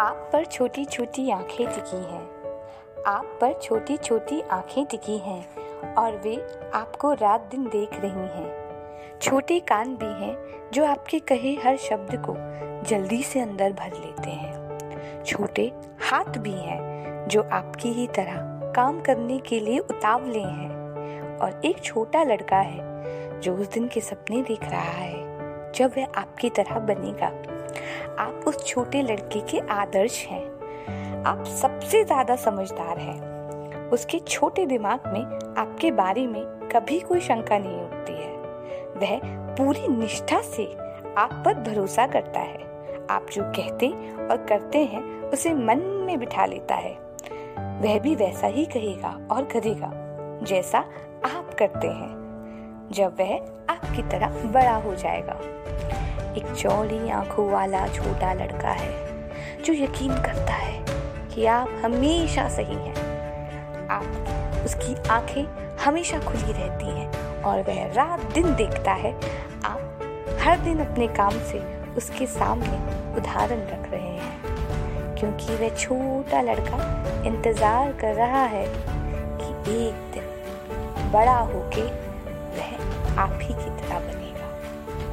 आप पर छोटी छोटी आँखें टिकी हैं। आप पर छोटी छोटी आँखें टिकी हैं और वे आपको रात दिन देख रही हैं। छोटे कान भी हैं जो आपके कहे हर शब्द को जल्दी से अंदर भर लेते हैं। छोटे हाथ भी हैं जो आपकी ही तरह काम करने के लिए उतावले हैं। और एक छोटा लड़का है जो उस दिन के सपने देख रहा है जब वह आपकी तरह बनेगा। आप उस छोटे लड़के के आदर्श हैं। आप सबसे ज़्यादा समझदार हैं। उसके छोटे दिमाग में आपके बारे में कभी कोई शंका नहीं उठती है। वह पूरी निष्ठा से आप पर भरोसा करता है। आप जो कहते और करते हैं, उसे मन में बिठा लेता है। वह भी वैसा ही कहेगा और करेगा, जैसा आप करते हैं, जब वह आपकी तरह बड़ा हो जाएगा। एक चौड़ी आँखों वाला छोटा लड़का है, जो यकीन करता है कि आप हमेशा सही हैं। आप, उसकी आँखें हमेशा खुली रहती हैं और वह रात दिन देखता है। आप हर दिन अपने काम से उसके सामने उदाहरण रख रहे हैं, क्योंकि वह छोटा लड़का इंतज़ार कर रहा है कि एक दिन बड़ा होके वह आप ही की तरह बने।